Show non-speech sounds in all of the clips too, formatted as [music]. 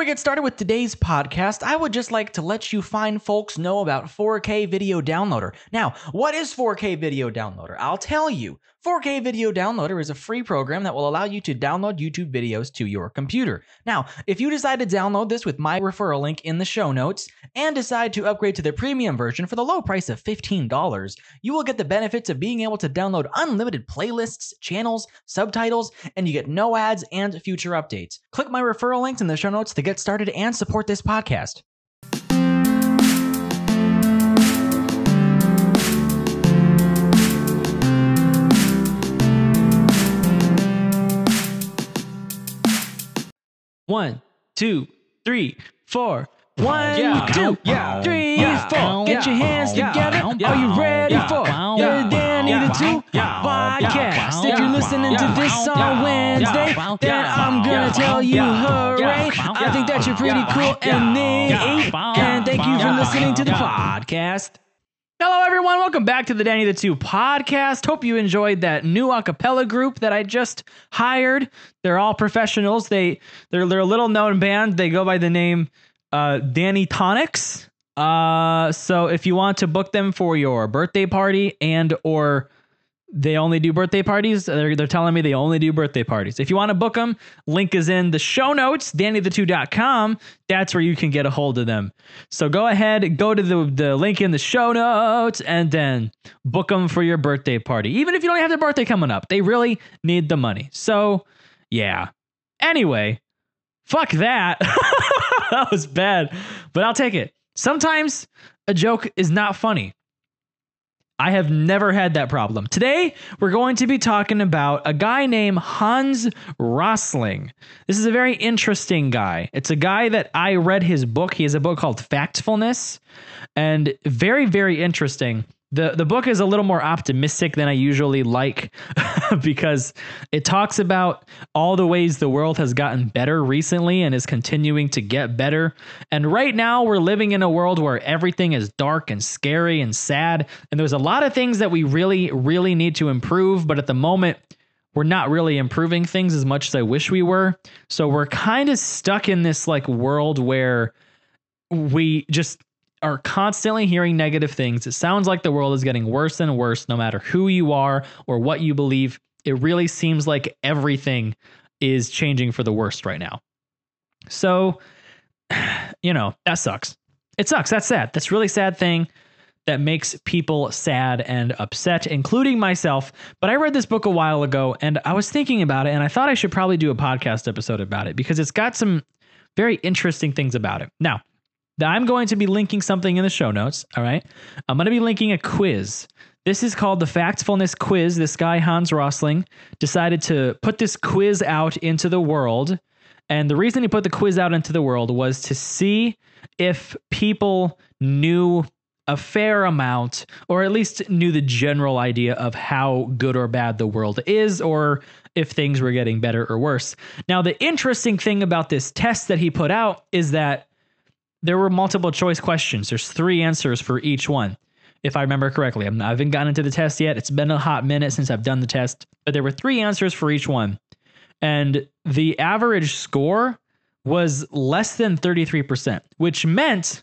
we get started with today's podcast, I would just like to let you fine folks know about 4K Video Downloader. Now, what is 4K Video Downloader? I'll tell you. 4K Video Downloader is a free program that will allow you to download YouTube videos to your computer. Now, if you decide to download this with my referral link in the show notes and decide to upgrade to the premium version for the low price of $15, you will get the benefits of being able to download unlimited playlists, channels, subtitles, and you get no ads and future updates. Click my referral links in the show notes to get started and support this podcast. One, two, three, four. One, Yeah. two, Yeah. three, Yeah. four. Get your hands together. Are you ready for Yeah. the Danny Yeah. the Two Yeah. podcast? If you're listening to this on Wednesday, then. I'm gonna tell you hooray. I think that you're pretty cool and neat. And thank you for listening to the podcast. Hello, everyone. Welcome back to the Danny the Two podcast. Hope you enjoyed that new acapella group that I just hired. They're all professionals. They they're they're a little known band. They go by the name uh, Danny Tonics. Uh, so if you want to book them for your birthday party and or they only do birthday parties. They're, they're telling me they only do birthday parties. If you want to book them, link is in the show notes, dannythe2.com. That's where you can get a hold of them. So go ahead, go to the, the link in the show notes, and then book them for your birthday party. Even if you don't have their birthday coming up, they really need the money. So, yeah. Anyway, fuck that. [laughs] that was bad, but I'll take it. Sometimes a joke is not funny. I have never had that problem. Today, we're going to be talking about a guy named Hans Rosling. This is a very interesting guy. It's a guy that I read his book. He has a book called Factfulness, and very, very interesting. The, the book is a little more optimistic than I usually like [laughs] because it talks about all the ways the world has gotten better recently and is continuing to get better. And right now, we're living in a world where everything is dark and scary and sad. And there's a lot of things that we really, really need to improve. But at the moment, we're not really improving things as much as I wish we were. So we're kind of stuck in this like world where we just are constantly hearing negative things. It sounds like the world is getting worse and worse no matter who you are or what you believe. It really seems like everything is changing for the worst right now. So, [sighs] you know, that sucks. It sucks. That's sad. That's really sad thing that makes people sad and upset, including myself. But I read this book a while ago and I was thinking about it and I thought I should probably do a podcast episode about it because it's got some very interesting things about it. Now, I'm going to be linking something in the show notes. All right. I'm going to be linking a quiz. This is called the Factfulness Quiz. This guy, Hans Rosling, decided to put this quiz out into the world. And the reason he put the quiz out into the world was to see if people knew a fair amount, or at least knew the general idea of how good or bad the world is, or if things were getting better or worse. Now, the interesting thing about this test that he put out is that there were multiple choice questions. There's three answers for each one, if I remember correctly. I'm, I haven't gotten into the test yet. It's been a hot minute since I've done the test, but there were three answers for each one. And the average score was less than 33%, which meant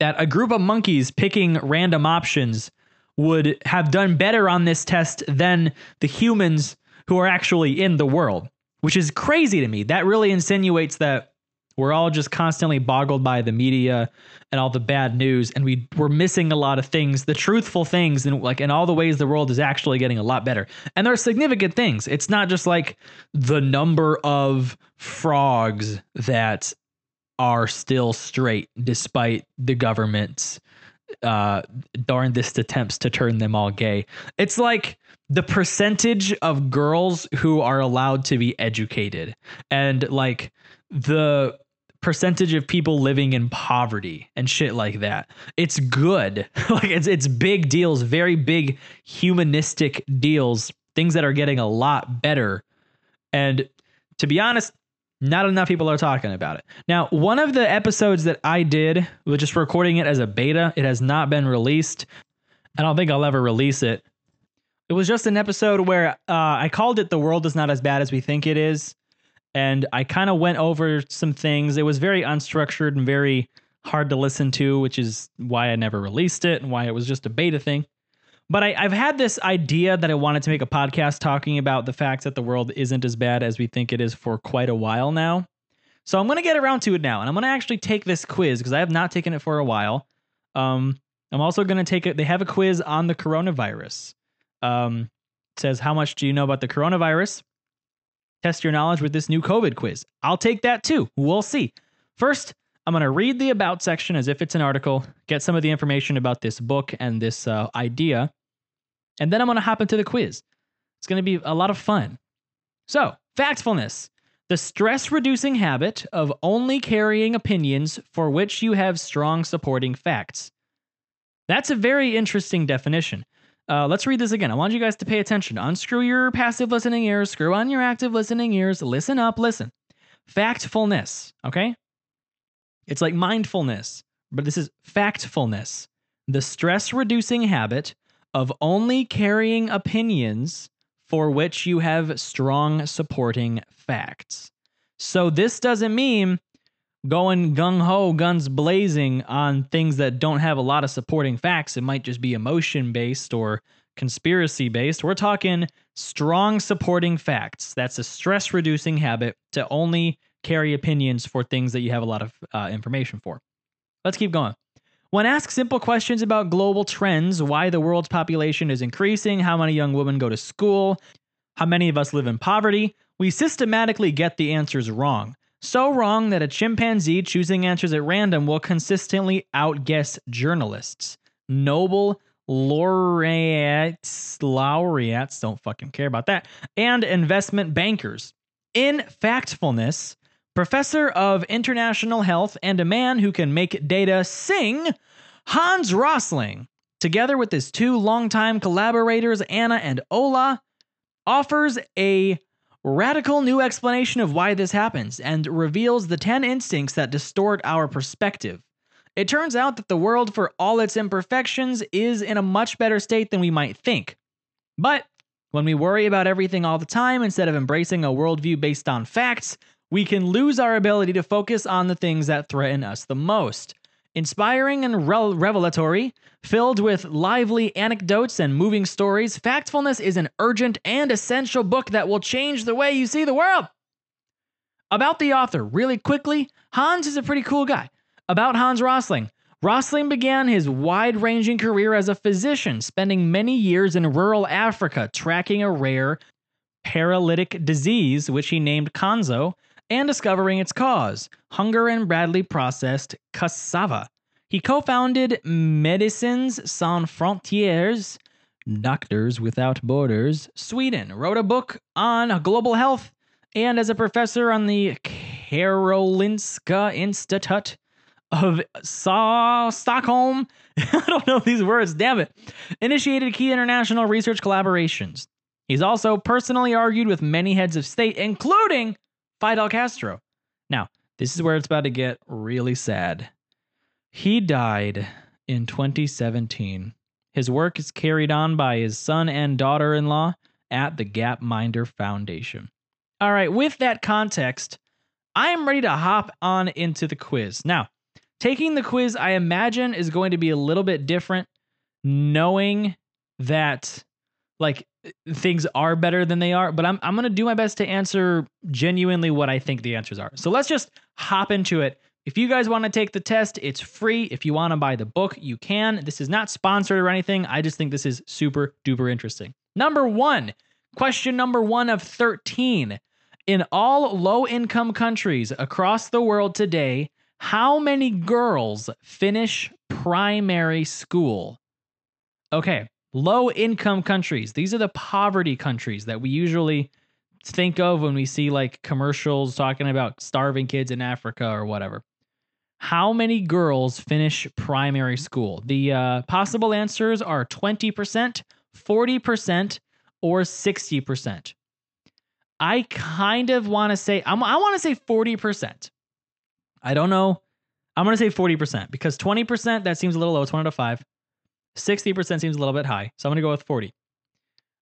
that a group of monkeys picking random options would have done better on this test than the humans who are actually in the world, which is crazy to me. That really insinuates that we're all just constantly boggled by the media and all the bad news, and we we're missing a lot of things, the truthful things, and like in all the ways the world is actually getting a lot better. And there are significant things. It's not just like the number of frogs that are still straight despite the government's uh darndest attempts to turn them all gay. It's like the percentage of girls who are allowed to be educated and like the percentage of people living in poverty and shit like that. It's good. [laughs] like it's it's big deals, very big humanistic deals, things that are getting a lot better. And to be honest, not enough people are talking about it. Now, one of the episodes that I did was just recording it as a beta. It has not been released. I don't think I'll ever release it. It was just an episode where uh, I called it "The World Is Not As Bad as We Think It Is," and I kind of went over some things. It was very unstructured and very hard to listen to, which is why I never released it and why it was just a beta thing. But I, have had this idea that I wanted to make a podcast talking about the fact that the world isn't as bad as we think it is for quite a while now. So I'm going to get around to it now, and I'm going to actually take this quiz because I have not taken it for a while. Um, I'm also going to take it. They have a quiz on the coronavirus. Um, says, How much do you know about the coronavirus? Test your knowledge with this new COVID quiz. I'll take that too. We'll see. First, I'm going to read the about section as if it's an article, get some of the information about this book and this uh, idea, and then I'm going to hop into the quiz. It's going to be a lot of fun. So, factfulness the stress reducing habit of only carrying opinions for which you have strong supporting facts. That's a very interesting definition. Uh, let's read this again. I want you guys to pay attention. Unscrew your passive listening ears, screw on your active listening ears, listen up, listen. Factfulness, okay? It's like mindfulness, but this is factfulness. The stress reducing habit of only carrying opinions for which you have strong supporting facts. So this doesn't mean going gung ho, guns blazing on things that don't have a lot of supporting facts. It might just be emotion based or conspiracy based. We're talking strong supporting facts. That's a stress reducing habit to only carry opinions for things that you have a lot of uh, information for. Let's keep going. When asked simple questions about global trends, why the world's population is increasing, how many young women go to school, how many of us live in poverty, we systematically get the answers wrong. So wrong that a chimpanzee choosing answers at random will consistently outguess journalists. Nobel laureates, laureates, don't fucking care about that, and investment bankers. In factfulness, professor of international health and a man who can make data sing, Hans Rosling, together with his two longtime collaborators, Anna and Ola, offers a radical new explanation of why this happens and reveals the 10 instincts that distort our perspective. It turns out that the world, for all its imperfections, is in a much better state than we might think. But when we worry about everything all the time instead of embracing a worldview based on facts, we can lose our ability to focus on the things that threaten us the most. Inspiring and re- revelatory, filled with lively anecdotes and moving stories, Factfulness is an urgent and essential book that will change the way you see the world. About the author, really quickly, Hans is a pretty cool guy. About Hans Rosling. Rosling began his wide ranging career as a physician, spending many years in rural Africa tracking a rare paralytic disease, which he named Konzo, and discovering its cause hunger and Bradley processed cassava. He co founded Médecins Sans Frontières, Doctors Without Borders, Sweden, wrote a book on global health, and as a professor on the Karolinska Institute of Stockholm, [laughs] I don't know these words, damn it, initiated key international research collaborations. He's also personally argued with many heads of state, including Fidel Castro. Now, this is where it's about to get really sad. He died in 2017. His work is carried on by his son and daughter in law at the Gapminder Foundation. All right, with that context, I am ready to hop on into the quiz. Now, taking the quiz, I imagine, is going to be a little bit different, knowing that like things are better than they are, but I'm I'm to do my best to answer genuinely what I think the answers are. So let's just hop into it. If you guys want to take the test, it's free. If you want to buy the book, you can. This is not sponsored or anything. I just think this is super duper interesting. Number 1. Question number 1 of 13. In all low income countries across the world today, how many girls finish primary school? Okay, low income countries. These are the poverty countries that we usually think of when we see like commercials talking about starving kids in Africa or whatever. How many girls finish primary school? The uh, possible answers are 20%, 40%, or 60%. I kind of want to say, I'm, I want to say 40%. I don't know. I'm going to say 40% because 20%, that seems a little low. It's one out of five. 60% seems a little bit high. So I'm going to go with 40.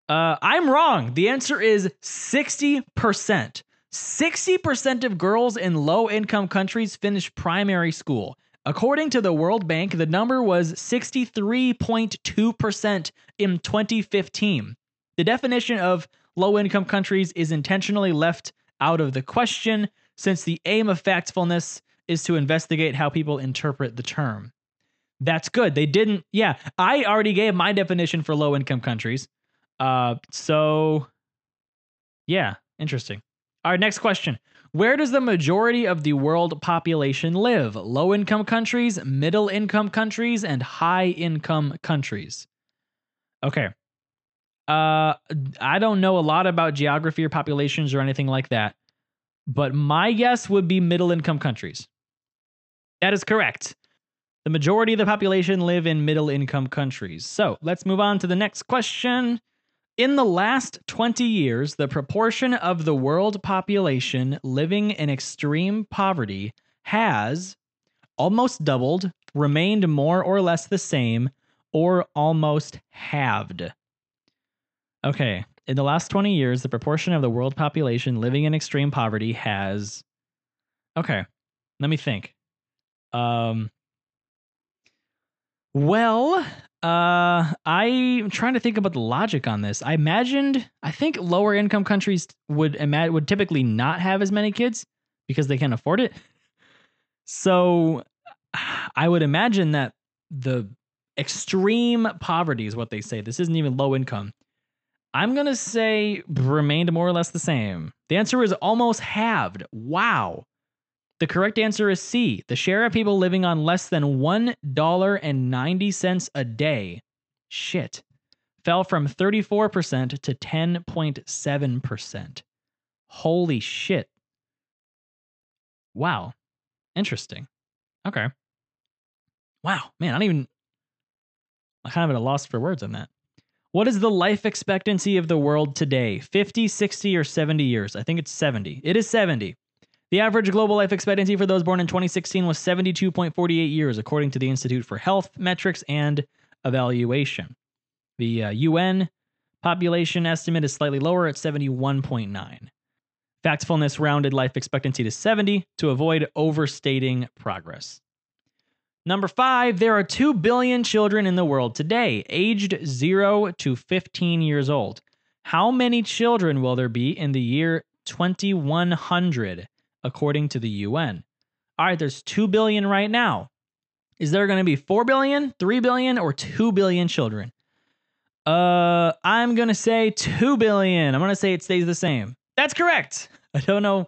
Uh, I'm wrong. The answer is 60%. 60% of girls in low income countries finish primary school. According to the World Bank, the number was 63.2% in 2015. The definition of low income countries is intentionally left out of the question since the aim of factfulness is to investigate how people interpret the term. That's good. They didn't, yeah, I already gave my definition for low income countries. Uh, so, yeah, interesting. All right, next question. Where does the majority of the world population live? Low income countries, middle income countries, and high income countries. Okay. Uh, I don't know a lot about geography or populations or anything like that, but my guess would be middle income countries. That is correct. The majority of the population live in middle income countries. So let's move on to the next question. In the last 20 years, the proportion of the world population living in extreme poverty has almost doubled, remained more or less the same, or almost halved. Okay, in the last 20 years, the proportion of the world population living in extreme poverty has. Okay, let me think. Um, well, uh, I'm trying to think about the logic on this. I imagined, I think lower income countries would imagine would typically not have as many kids because they can't afford it. So, I would imagine that the extreme poverty is what they say. This isn't even low income. I'm to say remained more or less the same. The answer is almost halved. Wow. The correct answer is C. The share of people living on less than $1.90 a day, shit, fell from 34% to 10.7%. Holy shit. Wow. Interesting. Okay. Wow. Man, I don't even. I'm kind of at a loss for words on that. What is the life expectancy of the world today? 50, 60, or 70 years? I think it's 70. It is 70. The average global life expectancy for those born in 2016 was 72.48 years, according to the Institute for Health Metrics and Evaluation. The uh, UN population estimate is slightly lower at 71.9. Factfulness rounded life expectancy to 70 to avoid overstating progress. Number five, there are 2 billion children in the world today, aged 0 to 15 years old. How many children will there be in the year 2100? According to the UN. All right, there's 2 billion right now. Is there going to be 4 billion, 3 billion, or 2 billion children? Uh, I'm going to say 2 billion. I'm going to say it stays the same. That's correct. [laughs] I don't know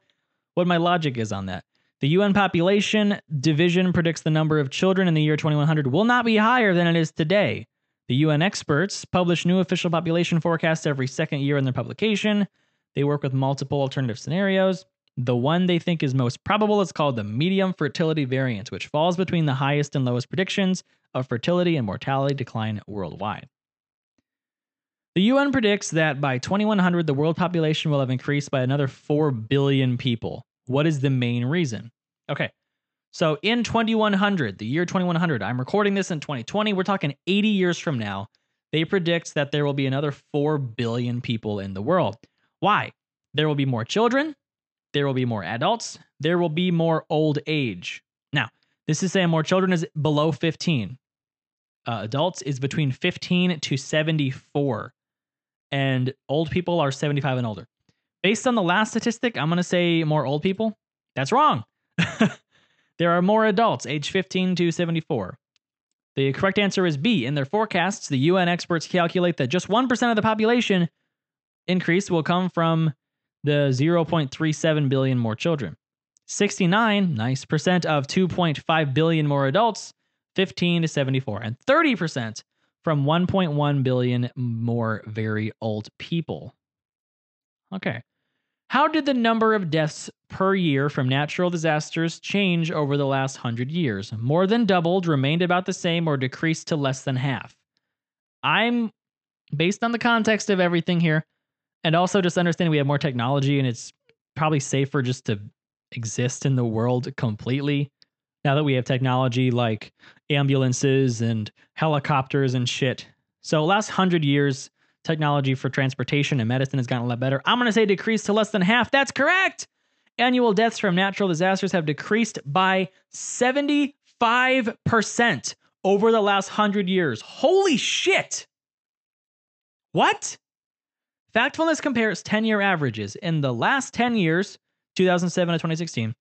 what my logic is on that. The UN population division predicts the number of children in the year 2100 will not be higher than it is today. The UN experts publish new official population forecasts every second year in their publication. They work with multiple alternative scenarios. The one they think is most probable is called the medium fertility variance, which falls between the highest and lowest predictions of fertility and mortality decline worldwide. The UN predicts that by 2100, the world population will have increased by another 4 billion people. What is the main reason? Okay, so in 2100, the year 2100, I'm recording this in 2020, we're talking 80 years from now, they predict that there will be another 4 billion people in the world. Why? There will be more children, there will be more adults, there will be more old age. Now, this is saying more children is below 15. Uh, adults is between 15 to 74. And old people are 75 and older. Based on the last statistic, I'm going to say more old people. That's wrong. [laughs] there are more adults age 15 to 74. The correct answer is B. In their forecasts, the UN experts calculate that just 1% of the population increase will come from the 0.37 billion more children. 69, nice percent of 2.5 billion more adults, 15 to 74, and 30% from 1.1 billion more very old people. Okay. How did the number of deaths per year from natural disasters change over the last 100 years? More than doubled, remained about the same, or decreased to less than half? I'm, based on the context of everything here, and also just understanding we have more technology and it's probably safer just to exist in the world completely now that we have technology like ambulances and helicopters and shit. So last 100 years technology for transportation and medicine has gotten a lot better. I'm going to say decreased to less than half. That's correct. annual deaths from natural disasters have decreased by 75% over the last 100 years. Holy shit! What? Factfulness compares 10 year averages. In the last 10 years, 2007 to 2016,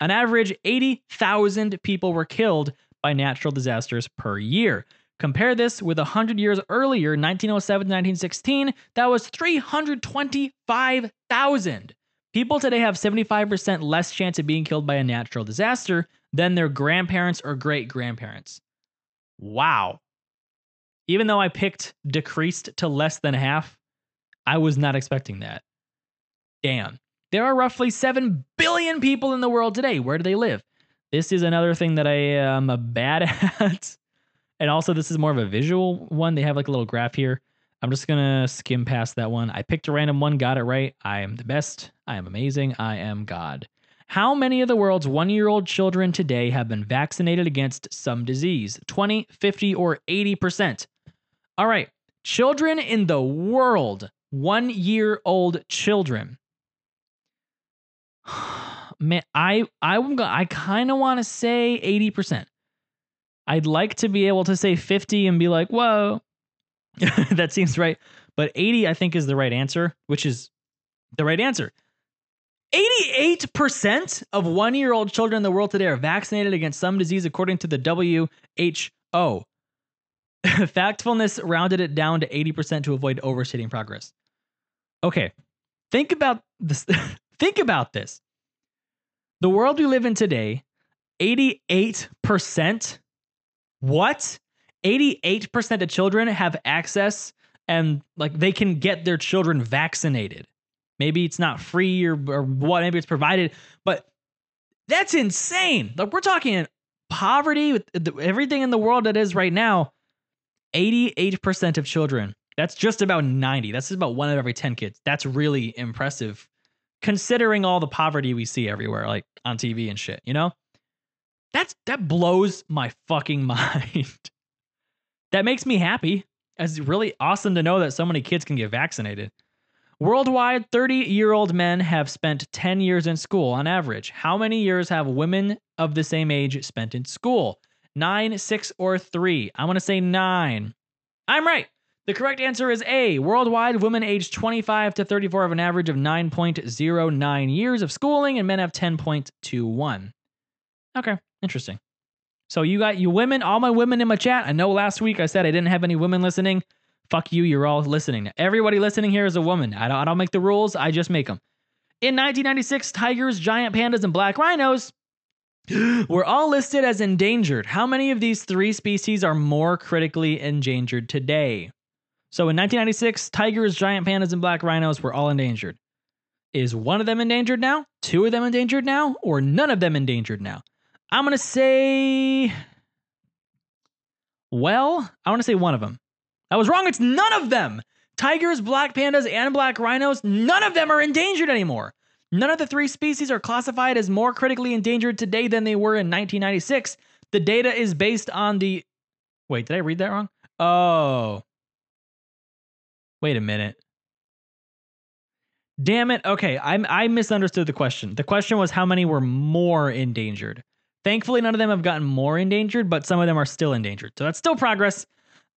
an average 80,000 people were killed by natural disasters per year. Compare this with 100 years earlier, 1907 to 1916, that was 325,000. People today have 75% less chance of being killed by a natural disaster than their grandparents or great grandparents. Wow. Even though I picked decreased to less than half, I was not expecting that. Damn. There are roughly 7 billion people in the world today. Where do they live? This is another thing that I am a bad [laughs] at. and also, this is more of a visual one. They have like a little graph here. I'm just going to skim past that one. I picked a random one, got it right. I am the best. I am amazing. I am God. How many of the world's one year old children today have been vaccinated against some disease? 20, 50, or 80%? All right. Children in the world, one year old children. [sighs] Man, I I I kind of want to say 80%. I'd like to be able to say 50 and be like, "Whoa." [laughs] that seems right. But 80 I think is the right answer, which is the right answer. 88% of 1-year-old children in the world today are vaccinated against some disease according to the WHO. [laughs] Factfulness rounded it down to 80% to avoid overstating progress. Okay. Think about this [laughs] think about this. The world we live in today, 88%. What? 88% of children have access and like they can get their children vaccinated. Maybe it's not free or, or what, maybe it's provided, but that's insane. Like we're talking poverty with everything in the world that is right now. 88% of children. That's just about 90. That's about one out of every 10 kids. That's really impressive considering all the poverty we see everywhere, like on TV and shit, you know? That's that blows my fucking [laughs] mind. that makes me happy. It's really awesome to know that so many kids can get vaccinated. Worldwide, 30 year old men have spent 10 years in school on average. How many years have women of the same age spent in school? Nine, six, or three? I want to say nine. I'm right. The correct answer is A. Worldwide, women aged 25 to 34 have an average of 9.09 years of schooling, and men have 10.21. Okay, interesting. So you got you women, all my women in my chat. I know last week I said I didn't have any women listening. Fuck you, you're all listening. Everybody listening here is a woman. I don't, I don't make the rules, I just make them. In 1996, tigers, giant pandas, and black rhinos [gasps] were all listed as endangered. How many of these three species are more critically endangered today? So in 1996, tigers, giant pandas, and black rhinos were all endangered. Is one of them endangered now? Two of them endangered now? Or none of them endangered now? I'm going to say. Well, I want to say one of them. I was wrong. It's none of them. Tigers, black pandas, and black rhinos, none of them are endangered anymore. None of the three species are classified as more critically endangered today than they were in 1996. The data is based on the. Wait, did I read that wrong? Oh. Wait a minute. Damn it. Okay, I I misunderstood the question. The question was how many were more endangered. Thankfully, none of them have gotten more endangered, but some of them are still endangered. So that's still progress.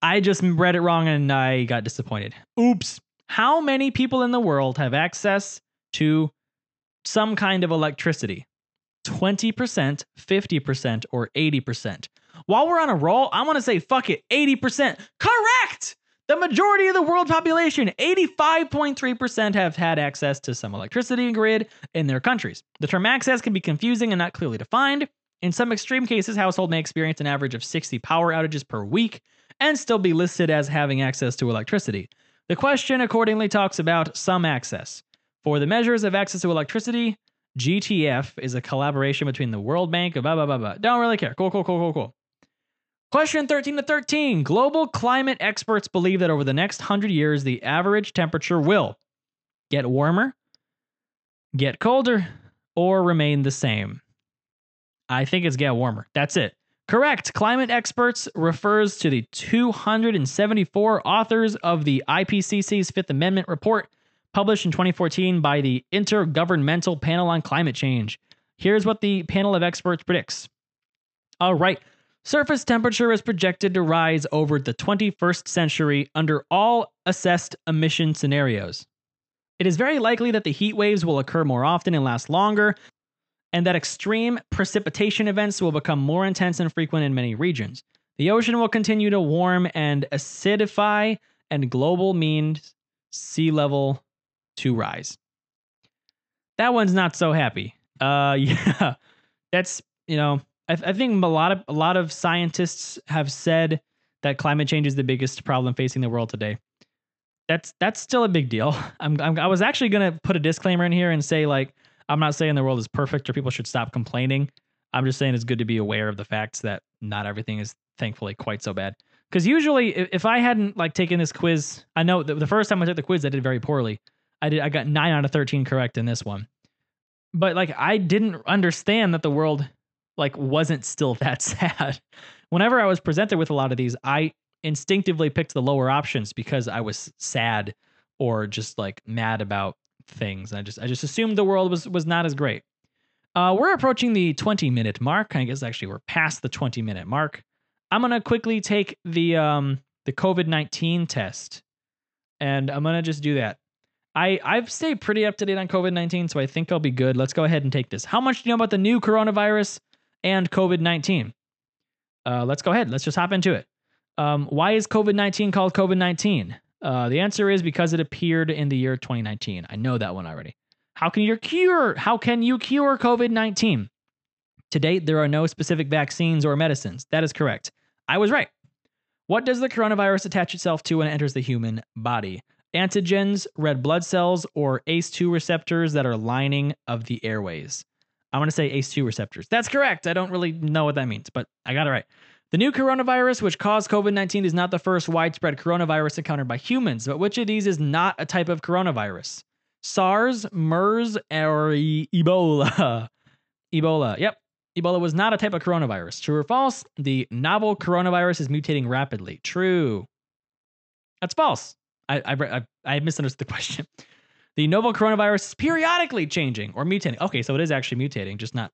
I just read it wrong and I got disappointed. Oops. How many people in the world have access to some kind of electricity? 20%, 50%, or 80%? While we're on a roll, I want to say fuck it, 80%. Correct! The majority of the world population, 85.3%, have had access to some electricity grid in their countries. The term access can be confusing and not clearly defined. In some extreme cases, household may experience an average of 60 power outages per week and still be listed as having access to electricity. The question accordingly talks about some access. For the measures of access to electricity, GTF is a collaboration between the World Bank, blah, blah, blah, blah. Don't really care. Cool, cool, cool, cool, cool. Question 13 to 13. Global climate experts believe that over the next 100 years, the average temperature will get warmer, get colder, or remain the same. I think it's get warmer. That's it. Correct. Climate experts refers to the 274 authors of the IPCC's Fifth Amendment report published in 2014 by the Intergovernmental Panel on Climate Change. Here's what the panel of experts predicts. All right. Surface temperature is projected to rise over the 21st century under all assessed emission scenarios. It is very likely that the heat waves will occur more often and last longer, and that extreme precipitation events will become more intense and frequent in many regions. The ocean will continue to warm and acidify, and global mean sea level to rise. That one's not so happy. Uh, [laughs] yeah, that's you know, I, I think a lot of a lot of scientists have said that climate change is the biggest problem facing the world today. That's that's still a big deal. [laughs] I'm, I'm I was actually gonna put a disclaimer in here and say like I'm not saying the world is perfect or people should stop complaining. I'm just saying it's good to be aware of the facts that not everything is thankfully quite so bad. Because usually, if I hadn't like taken this quiz, I know the first time I took the quiz, I did very poorly. I did I got nine out of thirteen correct in this one, but like I didn't understand that the world like wasn't still [laughs] that sad. Whenever I was presented with a lot of these, I instinctively picked the lower options because I was sad or just like mad about things. I just I just assumed the world was was not as great. Uh, we're approaching the 20 minute mark. I guess actually we're past the 20 minute mark. I'm gonna quickly take the um the COVID 19 test, and I'm gonna just do that. I I've stayed pretty up to date on COVID 19, so I think I'll be good. Let's go ahead and take this. How much do you know about the new coronavirus and COVID 19? Uh, let's go ahead. Let's just hop into it. Um, why is COVID 19 called COVID 19? Uh, the answer is because it appeared in the year 2019. I know that one already. How can you cure? How can you cure COVID 19? To date, there are no specific vaccines or medicines. That is correct. I was right. What does the coronavirus attach itself to when it enters the human body? Antigens, red blood cells, or ACE2 receptors that are lining of the airways? I'm going to say ACE2 receptors. That's correct. I don't really know what that means, but I got it right. The new coronavirus, which caused COVID 19, is not the first widespread coronavirus encountered by humans, but which of these is not a type of coronavirus? SARS, MERS, or e- Ebola? [laughs] Ebola. Yep. Ebola was not a type of coronavirus. True or false? The novel coronavirus is mutating rapidly. True. That's false. I, I, I, I misunderstood the [laughs] question. The novel coronavirus is periodically changing or mutating. Okay, so it is actually mutating, just not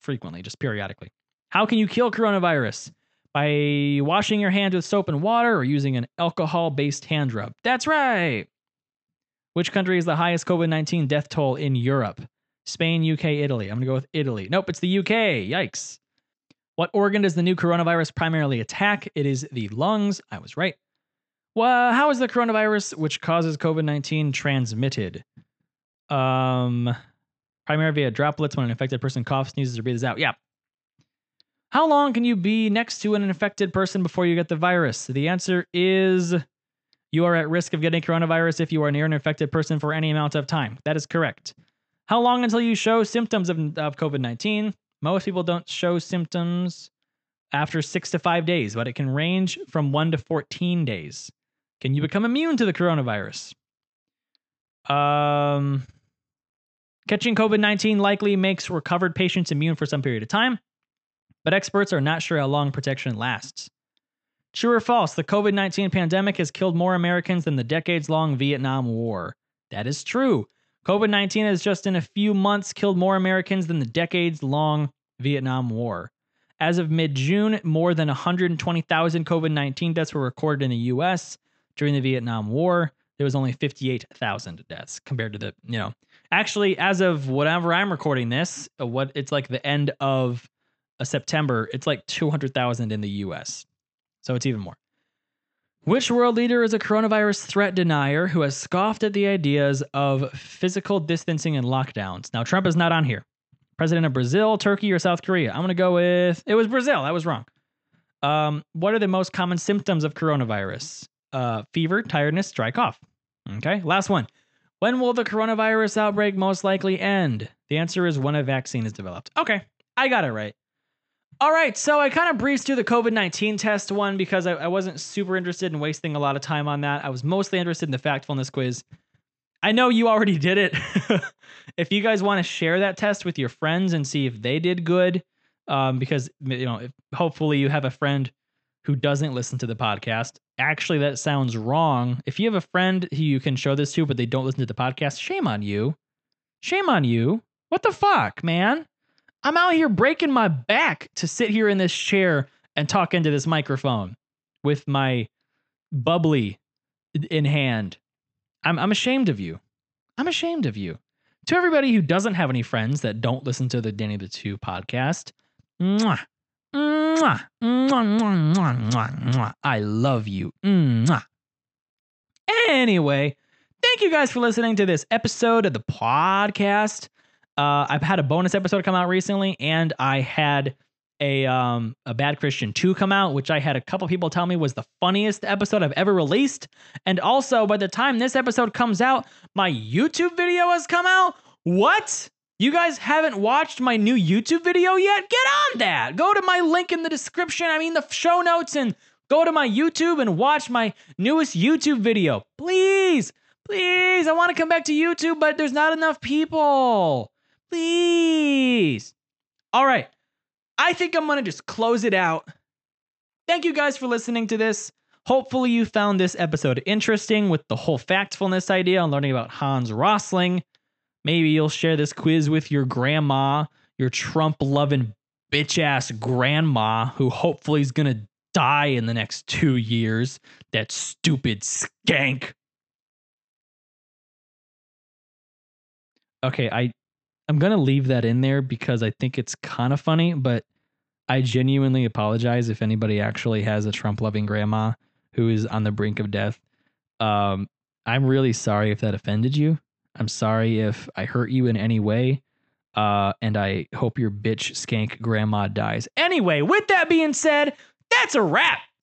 frequently, just periodically. How can you kill coronavirus? By washing your hands with soap and water or using an alcohol based hand rub. That's right. Which country is the highest COVID 19 death toll in Europe? Spain, UK, Italy. I'm going to go with Italy. Nope, it's the UK. Yikes. What organ does the new coronavirus primarily attack? It is the lungs. I was right. Well, how is the coronavirus, which causes COVID 19, transmitted? Um, primarily via droplets when an infected person coughs, sneezes, or breathes out. Yeah, how long can you be next to an infected person before you get the virus? The answer is you are at risk of getting coronavirus if you are near an infected person for any amount of time. That is correct. How long until you show symptoms of, of COVID 19? Most people don't show symptoms after six to five days, but it can range from one to 14 days. Can you become immune to the coronavirus? Um, catching COVID 19 likely makes recovered patients immune for some period of time but experts are not sure how long protection lasts. True or false, the COVID 19 pandemic has killed more Americans than the decades long Vietnam War. That is true. COVID 19 has just in a few months killed more Americans than the decades long Vietnam War. As of mid June, more than 120,000 COVID 19 deaths were recorded in the US. During the Vietnam War, there was only 58,000 deaths compared to the, you know, actually, as of whatever I'm recording this, uh, what it's like the end of a September, it's like 200,000 in the US. So it's even more. Which world leader is a coronavirus threat denier who has scoffed at the ideas of physical distancing and lockdowns? Now, Trump is not on here. President of Brazil, Turkey, or South Korea? I'm going to go with it was Brazil. I was wrong. Um, what are the most common symptoms of coronavirus? Uh, fever, tiredness, dry cough. Okay, last one. When will the coronavirus outbreak most likely end? The answer is when a vaccine is developed. Okay, I got it right. All right, so I kind of breezed through the COVID 19 test one because I, I, wasn't super interested in wasting a lot of time on that. I was mostly interested in the factfulness quiz. I know you already did it. [laughs] if you guys want to share that test with your friends and see if they did good, um, because you know, hopefully you have a friend who doesn't listen to the podcast. Actually, that sounds wrong. If you have a friend who you can show this to, but they don't listen to the podcast, shame on you. Shame on you. What the fuck, man? I'm out here breaking my back to sit here in this chair and talk into this microphone with my bubbly in hand. I'm, I'm ashamed of you. I'm ashamed of you. To everybody who doesn't have any friends that don't listen to the Danny the Two podcast, mwah, mwah, mwah, mwah, mwah, mwah. I love you. Mwah. Anyway, thank you guys for listening to this episode of the podcast. Uh, I've had a bonus episode come out recently, and I had a um a Bad Christian 2 come out, which I had a couple people tell me was the funniest episode I've ever released. And also, by the time this episode comes out, my YouTube video has come out. What? You guys haven't watched my new YouTube video yet? Get on that. Go to my link in the description, I mean the show notes and go to my YouTube and watch my newest YouTube video. Please. Please, I want to come back to YouTube, but there's not enough people. Please. All right. I think I'm going to just close it out. Thank you guys for listening to this. Hopefully, you found this episode interesting with the whole factfulness idea on learning about Hans Rosling. Maybe you'll share this quiz with your grandma, your Trump loving bitch ass grandma, who hopefully is going to die in the next two years. That stupid skank. Okay, I I'm gonna leave that in there because I think it's kind of funny, but I genuinely apologize if anybody actually has a Trump loving grandma who is on the brink of death. Um, I'm really sorry if that offended you. I'm sorry if I hurt you in any way. Uh, and I hope your bitch skank grandma dies. Anyway, with that being said, that's a wrap.